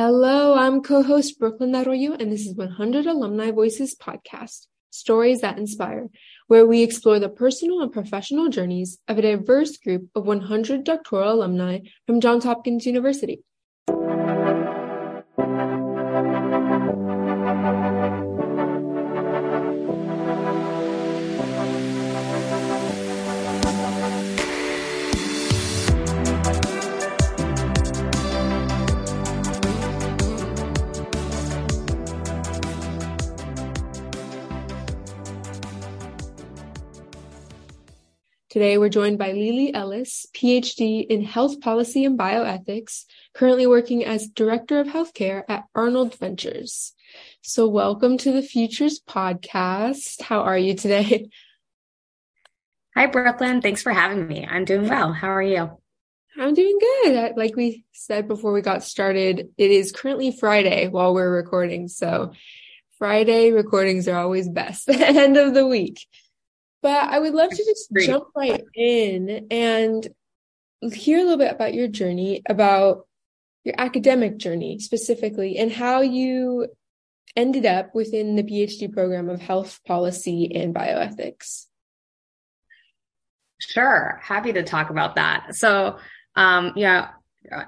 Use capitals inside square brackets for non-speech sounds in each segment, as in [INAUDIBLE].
Hello, I'm co-host Brooklyn Arroyo, and this is 100 Alumni Voices podcast, Stories That Inspire, where we explore the personal and professional journeys of a diverse group of 100 doctoral alumni from Johns Hopkins University. Today, we're joined by Lee-Lee Ellis, PhD in Health Policy and Bioethics, currently working as Director of Healthcare at Arnold Ventures. So, welcome to the PHutures podcast. How are you today? [LAUGHS] Hi, Brooklyn. Thanks for having me. I'm doing well. How are you? I'm doing good. Like we said before we got started, it is currently Friday while we're recording. So, Friday recordings are always best, [LAUGHS] end of the week. But I would love to just Great. jump right in and hear a little bit about your journey, about your academic journey specifically, and how you ended up within the PhD program of health policy and bioethics. Sure, happy to talk about that. So, um, yeah,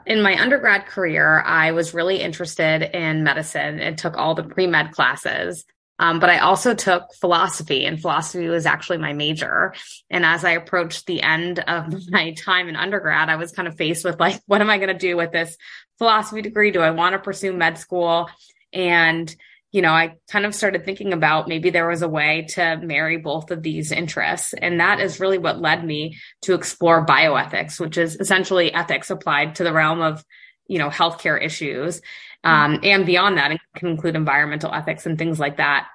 in my undergrad career, I was really interested in medicine and took all the pre med classes. Um, but I also took philosophy, and philosophy was actually my major. And as I approached the end of [LAUGHS] my time in undergrad, I was kind of faced with like, what am I going to do with this philosophy degree? Do I want to pursue med school? And you know, I kind of started thinking about maybe there was a way to marry both of these interests. And that is really what led me to explore bioethics, which is essentially ethics applied to the realm of, you know, healthcare issues. Um, mm-hmm. and beyond that, it can include environmental ethics and things like that.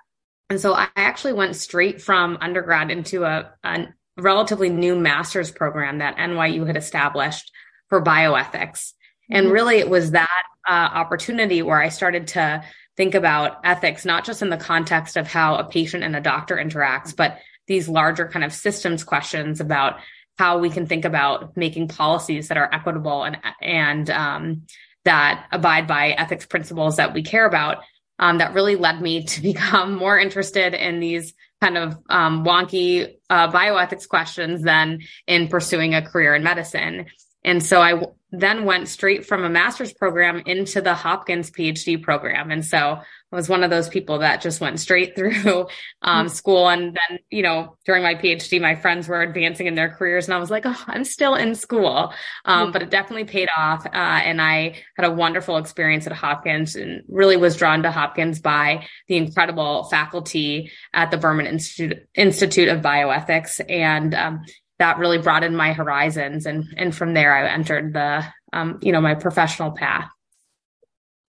And so I actually went straight from undergrad into a, a relatively new master's program that NYU had established for bioethics. And mm-hmm. really, it was that uh, opportunity where I started to think about ethics, not just in the context of how a patient and a doctor interacts, but these larger kind of systems questions about how we can think about making policies that are equitable and and um, that abide by ethics principles that we care about um, that really led me to [LAUGHS] become more interested in these kind of um, wonky uh, bioethics questions than in pursuing a career in medicine. And so I w- then went straight from a master's program into the Hopkins PhD program. And so I was one of those people that just went straight [LAUGHS] through um, mm-hmm. school. And then, you know, during my PhD, my friends were advancing in their careers and I was like, oh, I'm still in school. Um, but it definitely paid off. Uh, and I had a wonderful experience at Hopkins and really was drawn to Hopkins by the incredible faculty at the Berman Institute, Institute of Bioethics. And, um, that really broadened my horizons. And, and from there, I entered the, um, you know, my professional path.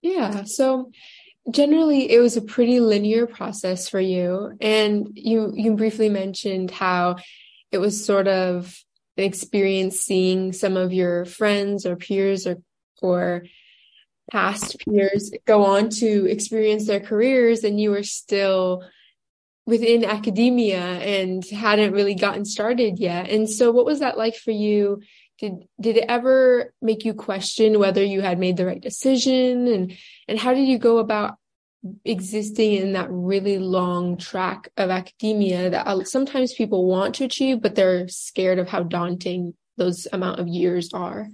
Yeah. So generally it was a pretty linear process for you. And you, you briefly mentioned how it was sort of an experience seeing some of your friends or peers or, or past peers go on to experience their careers and you were still within academia and hadn't really gotten started yet. And so what was that like for you? Did did it ever make you question whether you had made the right decision and and how did you go about existing in that really long track of academia that sometimes people want to achieve but they're scared of how daunting those amount of years are?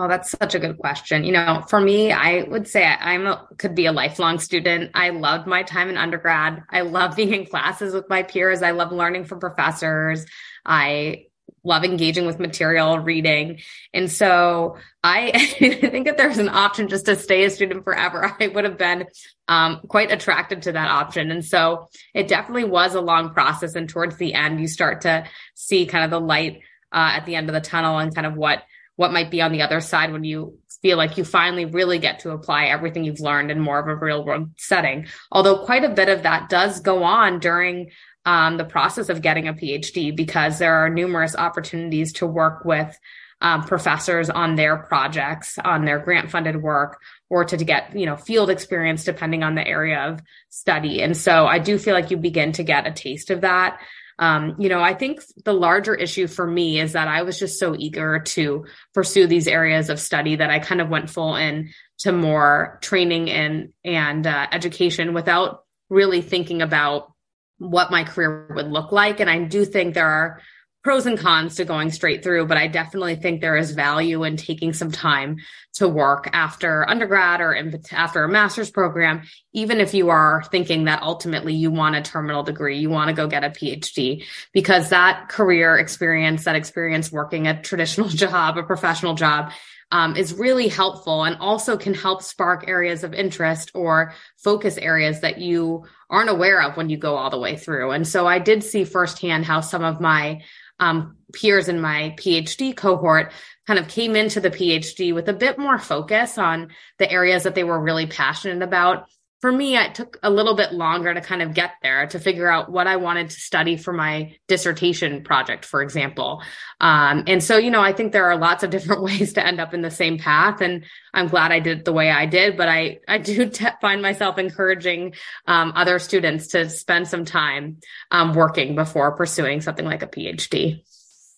Oh, that's such a good question. You know, for me, I would say I'm a, could be a lifelong student. I loved my time in undergrad. I love [LAUGHS] being in classes with my peers. I love learning from professors. I love engaging with material, reading. And so I, [LAUGHS] I think if there's an option just to stay a student forever, [LAUGHS] I would have been um, quite attracted to that option. And so it definitely was a long process. And towards the end, you start to see kind of the light uh, at the end of the tunnel and kind of what what might be on the other side when you feel like you finally really get to apply everything you've learned in more of a real world setting. Although quite a bit of that does go on during um, the process of getting a PhD because there are numerous opportunities to work with um, professors on their projects, on their grant funded work, or to, to get, you know, field experience depending on the area of study. And so I do feel like you begin to get a taste of that Um, you know, I think the larger issue for me is that I was just so eager to pursue these areas of study that I kind of went full in to more training and and uh, education without really thinking about what my career would look like. And I do think there are pros and cons to going straight through, but I definitely think there is value in taking some time to work after undergrad or in, after a master's program, even if you are thinking that ultimately you want a terminal degree, you want to go get a PhD, because that career experience, that experience working a traditional [LAUGHS] job, a professional job, um, is really helpful and also can help spark areas of interest or focus areas that you aren't aware of when you go all the way through. And so I did see firsthand how some of my um, peers in my PhD cohort kind of came into the PhD with a bit more focus on the areas that they were really passionate about for me, it took a little bit longer to kind of get there to figure out what I wanted to study for my dissertation project, for example. Um, and so, you know, I think there are lots of [LAUGHS] different ways to end up in the same path. And I'm glad I did the way I did, but I, I do [LAUGHS] t- find myself encouraging um, other students to spend some time um, working before pursuing something like a PhD.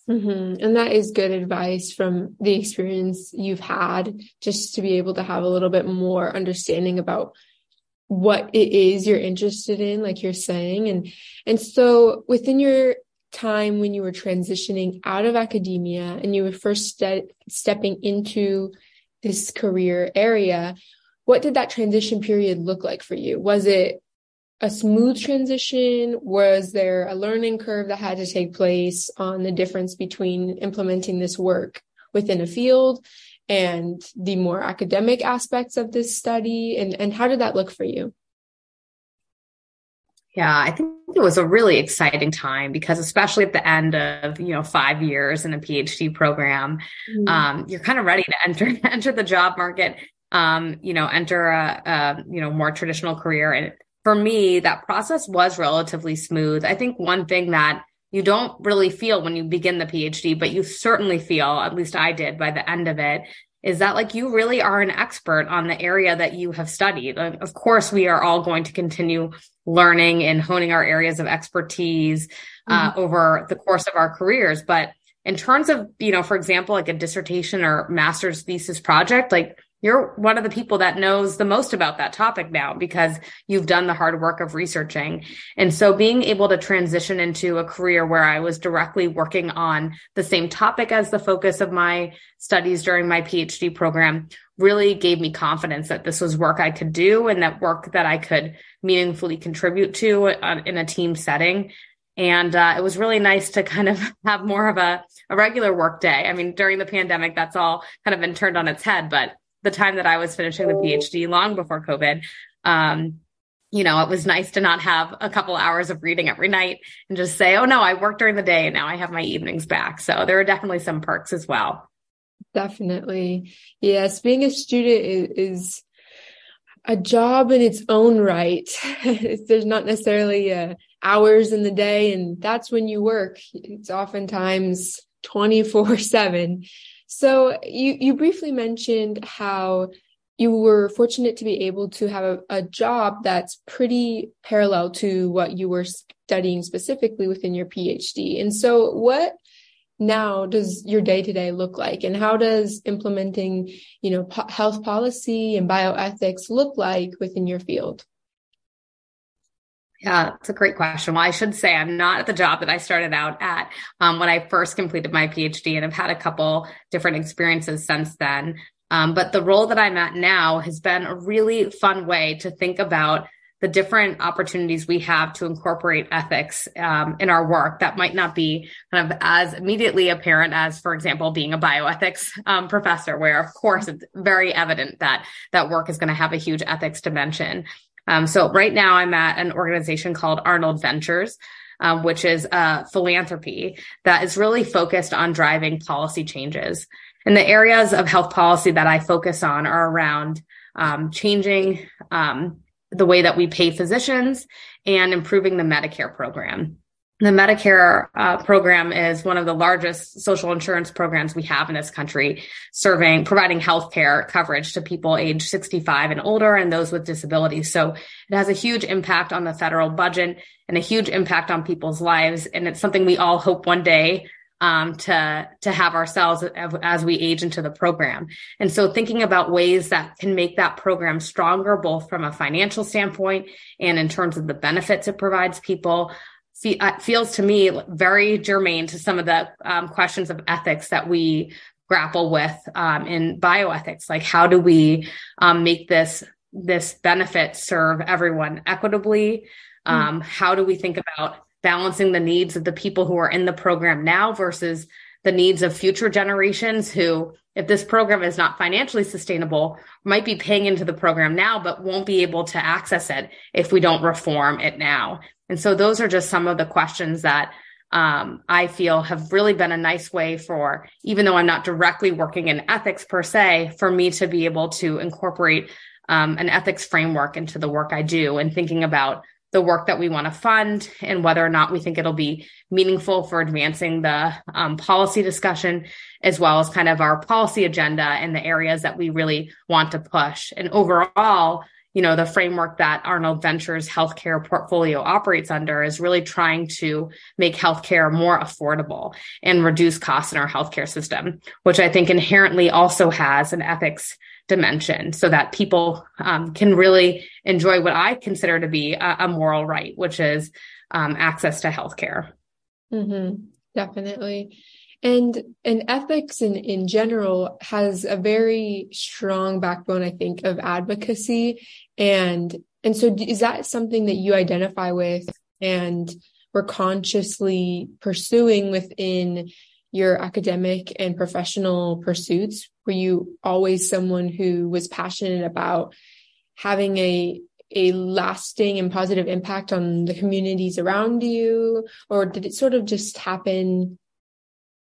Mm-hmm. And that is good advice from the experience you've had, just to be able to have a little bit more understanding about what it is you're interested in like you're saying. And and so within your time when you were transitioning out of academia and you were first ste- stepping into this career area what did that transition period look like for you? Was it a smooth transition? Was there a learning curve that had to take place on the difference between implementing this work within a field and the more academic aspects of this study? And and how did that look for you? Yeah i think it was a really exciting time because especially at the end of you know five years in a phd program mm-hmm. um, you're kind of ready to [LAUGHS] enter enter the job market um, you know enter a, a you know more traditional career. And for me that process was relatively smooth. I think one thing that you don't really feel when you begin the PhD, but you certainly feel, at least I did by the end of it, is that like you really are an expert on the area that you have studied. Of course, we are all going to continue learning and honing our areas of expertise uh, mm-hmm. over the course of our careers. But in terms of, you know, for example, like a dissertation or master's thesis project, like you're one of the people that knows the most about that topic now because you've done the hard work of researching. And so being able to transition into a career where I was directly working on the same topic as the focus of my studies during my PhD program really gave me confidence that this was work I could do and that work that I could meaningfully contribute to uh, in a team setting. And uh, it was really nice to kind of [LAUGHS] have more of a, a regular work day. I mean, during the pandemic, that's all kind of been turned on its head, but the time that I was finishing the PhD long before COVID. Um, you know, it was nice to not have a couple hours of reading every night and just say, oh no, I work during the day and now I have my evenings back. So there are definitely some perks as well. Definitely. Yes. Being a student is, a job in its own right. [LAUGHS] There's not necessarily uh, hours in the day and that's when you work. It's oftentimes 24 seven. So you, you briefly mentioned how you were fortunate to be able to have a, a, job that's pretty parallel to what you were studying specifically within your PhD. And so what now does your day to day look like and how does implementing, you know, po- health policy and bioethics look like within your field? Yeah, it's a great question. Well, I should say I'm not at the job that I started out at um, when I first completed my PhD, and I've had a couple different experiences since then. Um, but the role that I'm at now has been a really fun way to think about the different opportunities we have to incorporate ethics um, in our work that might not be kind of as immediately apparent as, for example, being a bioethics um, professor, where of course it's very evident that that work is going to have a huge ethics dimension. Um, so right now I'm at an organization called Arnold Ventures. Um, which is a philanthropy that is really focused on driving policy changes. And the areas of health policy that I focus on are around um, changing um, the way that we pay physicians and improving the Medicare program. The Medicare uh, program is one of the largest social insurance programs we have in this country, serving, providing health care coverage to people age 65 and older and those with disabilities. So it has a huge impact on the federal budget and a huge impact on people's lives. And it's something we all hope one day um, to to have ourselves as we age into the program. And so, thinking about ways that can make that program stronger, both from a financial standpoint and in terms of the benefits it provides people, uh, feels to me very germane to some of the um, questions of ethics that we grapple with um, in bioethics. Like, how do we um, make this this benefit serve everyone equitably? Mm. How do we think about balancing the needs of the people who are in the program now versus the needs of future generations who if this program is not financially sustainable might be paying into the program now but won't be able to access it if we don't reform it now and so those are just some of the questions that um, I feel have really been a nice way for, even though I'm not directly working in ethics per se, for me to be able to incorporate um, an ethics framework into the work I do and thinking about the work that we want to fund and whether or not we think it'll be meaningful for advancing the um, policy discussion as well as kind of our policy agenda and the areas that we really want to push. And overall you know the framework that arnold ventures healthcare portfolio operates under is really trying to make healthcare more affordable and reduce costs in our healthcare system which i think inherently also has an ethics dimension so that people um, can really enjoy what I consider to be a, a moral right, which is um, access to healthcare. Mm-hmm. Definitely. And and ethics in, in general has a very strong backbone, I think, of advocacy. And and so is that something that you identify with and were consciously pursuing within your academic and professional pursuits? Were you always someone who was passionate about having a a lasting and positive impact on the communities around you or did it sort of just happen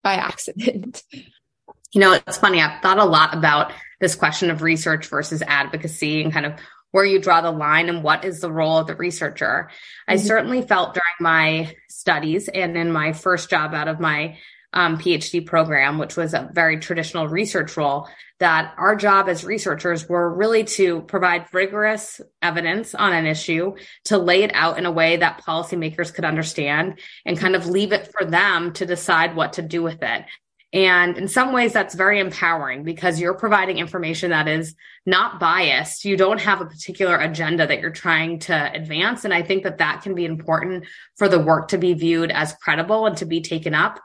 by accident [LAUGHS] you know it's funny i've thought a lot about this question of research versus advocacy and kind of where you draw the line and what is the role of the researcher mm-hmm. i certainly felt during my studies and in my first job out of my um, PhD program, which was a very traditional research role, that our job as researchers were really to provide rigorous evidence on an issue, to lay it out in a way that policymakers could understand and kind of leave it for them to decide what to do with it. And in some ways, that's very empowering because you're providing information that is not biased. You don't have a particular agenda that you're trying to advance. And I think that that can be important for the work to be viewed as credible and to be taken up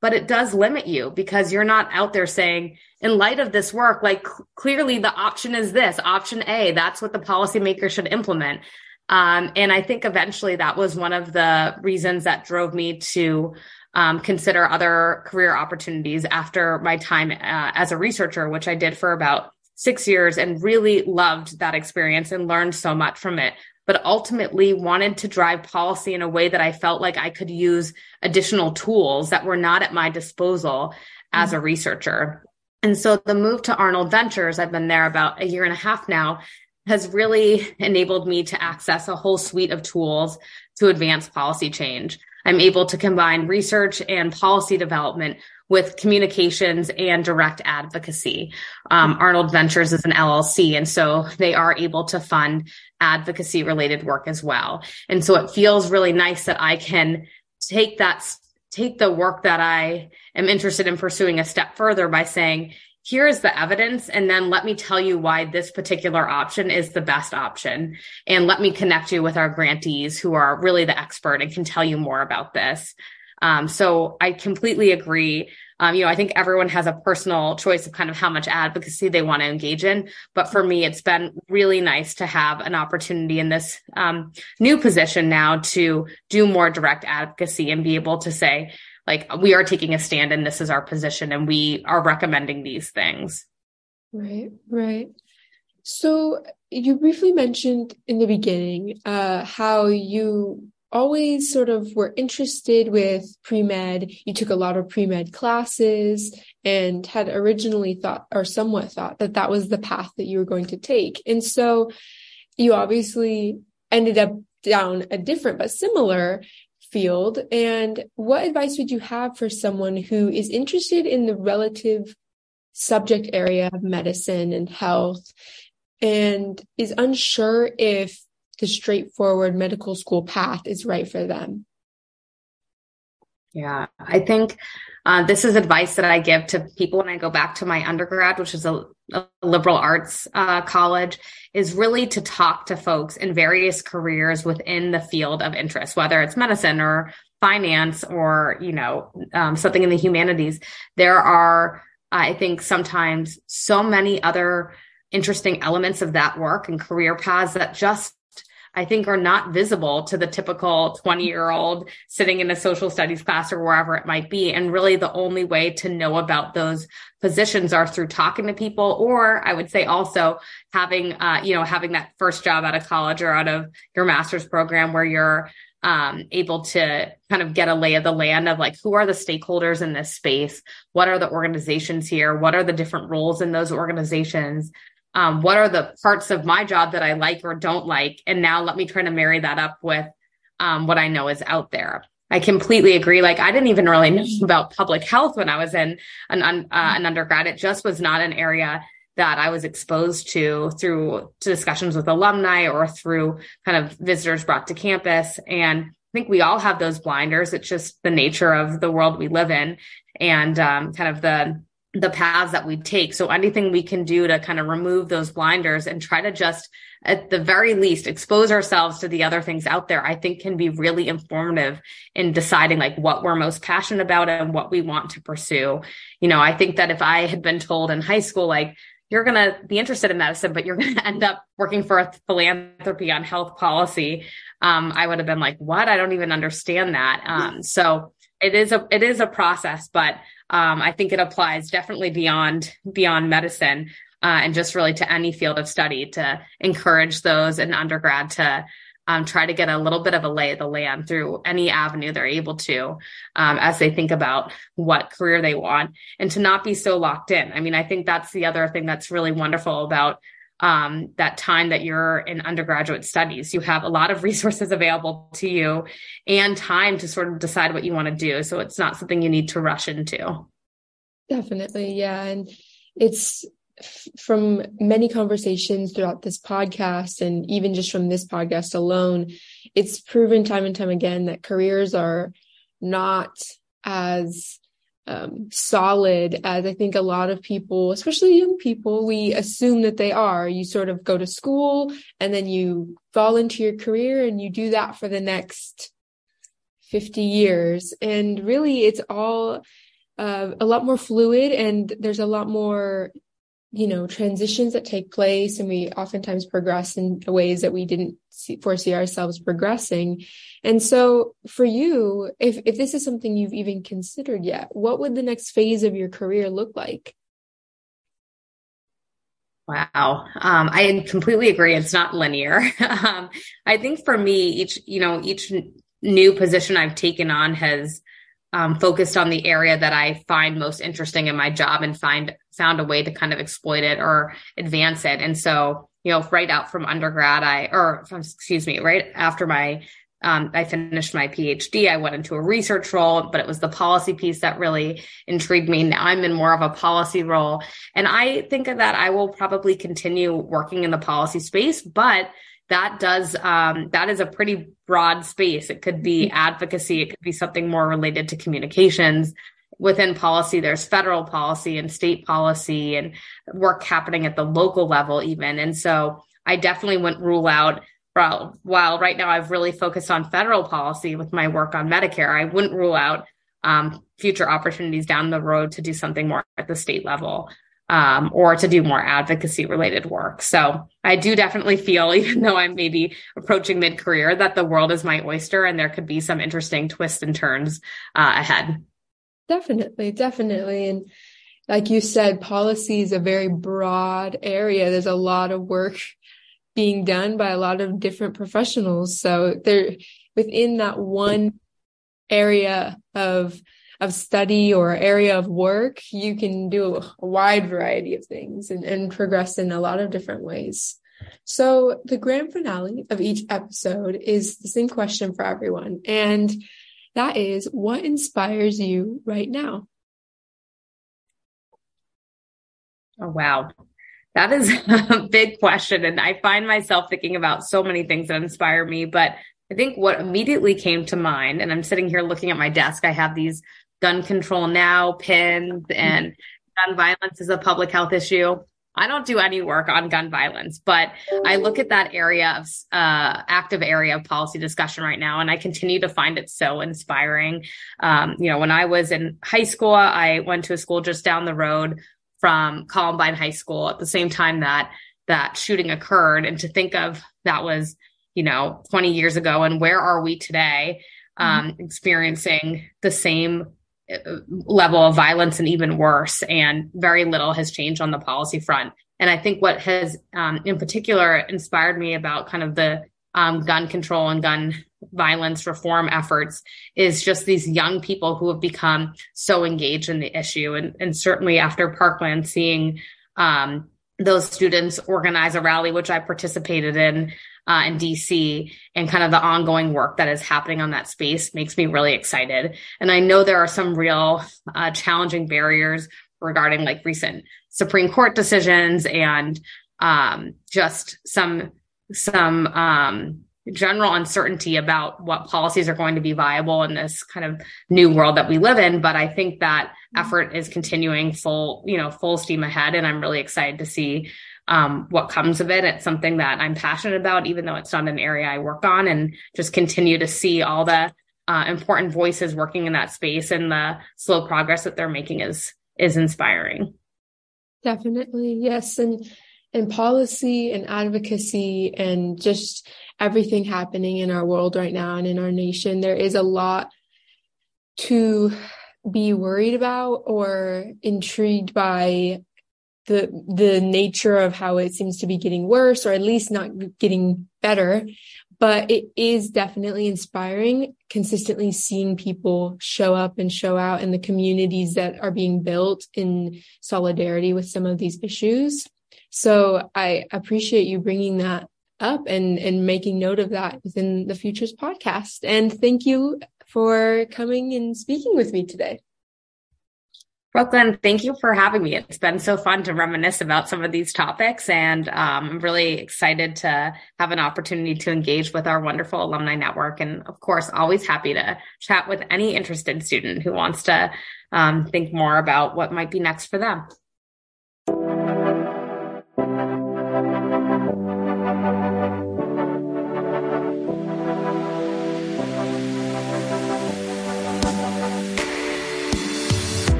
but it does limit you because you're not out there saying, in light of this work, like cl- clearly the option is this option A. That's what the policymaker should implement. Um, and I think eventually that was one of the reasons that drove me to um, consider other career opportunities after my time uh, as a researcher, which I did for about six years and really loved that experience and learned so much from it but ultimately wanted to drive policy in a way that I felt like I could use additional tools that were not at my disposal as mm-hmm. a researcher. And so the move to Arnold Ventures, I've been there about a year and a half now, has really enabled me to access a whole suite of tools to advance policy change. I'm able to combine research and policy development with communications and direct advocacy. Um, Arnold Ventures is an LLC, and so they are able to fund advocacy related work as well. And so it feels really nice that I can take that, take the work that I am interested in pursuing a step further by saying, here is the evidence and then let me tell you why this particular option is the best option and let me connect you with our grantees who are really the expert and can tell you more about this um, so I completely agree. Um, you know, I think everyone has a personal choice of kind of how much advocacy they want to engage in. But for me, it's been really nice to have an opportunity in this um, new position now to do more direct advocacy and be able to say, like, we are taking a stand and this is our position and we are recommending these things. Right, right. So you briefly mentioned in the beginning uh, how you always sort of were interested with pre-med. You took a lot of pre-med classes and had originally thought or somewhat thought that that was the path that you were going to take. And so you obviously ended up down a different but similar field. And what advice would you have for someone who is interested in the relative subject area of medicine and health and is unsure if the straightforward medical school path is right for them? Yeah, I think uh, this is advice that I give to people when I go back to my undergrad, which is a, a liberal arts uh, college, is really to talk to folks in various careers within the field of interest, whether it's medicine or finance or you know um, something in the humanities. There are, I think, sometimes so many other interesting elements of that work and career paths that just I think are not visible to the typical 20 year old sitting in a social studies class or wherever it might be. And really the only way to know about those positions are through talking to people, or I would say also having, uh, you know, having that first job out of college or out of your master's program where you're um, able to kind of get a lay of the land of like who are the stakeholders in this space? What are the organizations here? What are the different roles in those organizations um, what are the parts of my job that I like or don't like? And now let me try to marry that up with um, what I know is out there. I completely agree. Like I didn't even really know about public health when I was in an, uh, an undergrad. It just was not an area that I was exposed to through to discussions with alumni or through kind of visitors brought to campus. And I think we all have those blinders. It's just the nature of the world we live in and um, kind of the the paths that we take. So anything we can do to kind of remove those blinders and try to just at the very least expose ourselves to the other things out there, I think can be really informative in deciding like what we're most passionate about and what we want to pursue. You know, I think that if I had been told in high school, like, you're going to be interested in medicine, but you're going [LAUGHS] to end up working for a philanthropy on health policy. Um, I would have been like, what? I don't even understand that. Um, so it is a, it is a process, but um, I think it applies definitely beyond beyond medicine uh, and just really to any field of study to encourage those in undergrad to um, try to get a little bit of a lay of the land through any avenue they're able to um, as they think about what career they want and to not be so locked in. I mean, I think that's the other thing that's really wonderful about um, that time that you're in undergraduate studies. You have a lot of [LAUGHS] resources available to you and time to sort of decide what you want to do. So it's not something you need to rush into. Definitely. Yeah. And it's from many conversations throughout this podcast and even just from this podcast alone, it's proven time and time again that careers are not as um, solid as I think a lot of people, especially young people, we assume that they are. You sort of go to school and then you fall into your career and you do that for the next 50 years. And really, it's all uh, a lot more fluid and there's a lot more you know transitions that take place and we oftentimes progress in ways that we didn't see, foresee ourselves progressing and so for you if if this is something you've even considered yet what would the next phase of your career look like Wow. Um, I completely agree. It's not linear. [LAUGHS] um, I think for me, each, you know, each new position I've taken on has um, focused on the area that I find most interesting in my job and find found a way to kind of exploit it or advance it. And so, you know, right out from undergrad, I or excuse me, right after my um, I finished my PhD. I went into a research role, but it was the policy piece that really intrigued me. Now I'm in more of a policy role. And I think that I will probably continue working in the policy space, but that does um, that is a pretty broad space. It could be mm-hmm. advocacy. It could be something more related to communications. Within policy, there's federal policy and state policy and work happening at the local level, even. And so I definitely wouldn't rule out while, while right now I've really focused on federal policy with my work on Medicare, I wouldn't rule out um, future opportunities down the road to do something more at the state level um, or to do more advocacy related work. So I do definitely feel, [LAUGHS] even though I'm maybe approaching mid career, that the world is my oyster and there could be some interesting twists and turns uh, ahead. Definitely, definitely. And like you said, policy is a very broad area. There's a lot of work being done by a lot of different professionals. So they're within that one area of of study or area of work, you can do a wide variety of things and, and progress in a lot of different ways. So the grand finale of each episode is the same question for everyone. And That is, what inspires you right now? Oh, wow. That is [LAUGHS] a big question. And I find myself thinking about so many things that inspire me. But I think what immediately came to mind, and I'm sitting here looking at my desk, I have these gun control now pins and gun violence is a public health issue. I don't do any work on gun violence, but I look at that area of uh, active area of policy discussion right now, and I continue to find it so inspiring. Um, you know, when I was in high school, I went to a school just down the road from Columbine High School at the same time that that shooting occurred, and to think of that was you know 20 years ago, and where are we today, um, mm-hmm. experiencing the same level of violence and even worse. And very little has changed on the policy front. And I think what has, um, in particular, inspired me about kind of the um, gun control and gun violence reform efforts is just these young people who have become so engaged in the issue. And, and certainly after Parkland, seeing um, those students organize a rally, which I participated in uh, in DC and kind of the ongoing work that is happening on that space makes me really excited. And I know there are some real uh, challenging barriers regarding like recent Supreme Court decisions and um, just some some um, general uncertainty about what policies are going to be viable in this kind of new world that we live in. But I think that effort is continuing full, you know, full steam ahead. And I'm really excited to see um, what comes of it. It's something that I'm passionate about, even though it's not an area I work on, and just continue to see all the uh, important voices working in that space and the slow progress that they're making is is inspiring. Definitely, yes, and and policy and advocacy and just everything happening in our world right now and in our nation, there is a lot to be worried about or intrigued by the the nature of how it seems to be getting worse or at least not getting better. But it is definitely inspiring consistently seeing people show up and show out in the communities that are being built in solidarity with some of these issues so i appreciate you bringing that up and and making note of that within the PHutures podcast and thank you for coming and speaking with me today Brooklyn, thank you for having me. It's been so fun to reminisce about some of these topics, and um, I'm really excited to have an opportunity to engage with our wonderful alumni network. And of course, always happy to chat with any interested student who wants to um, think more about what might be next for them.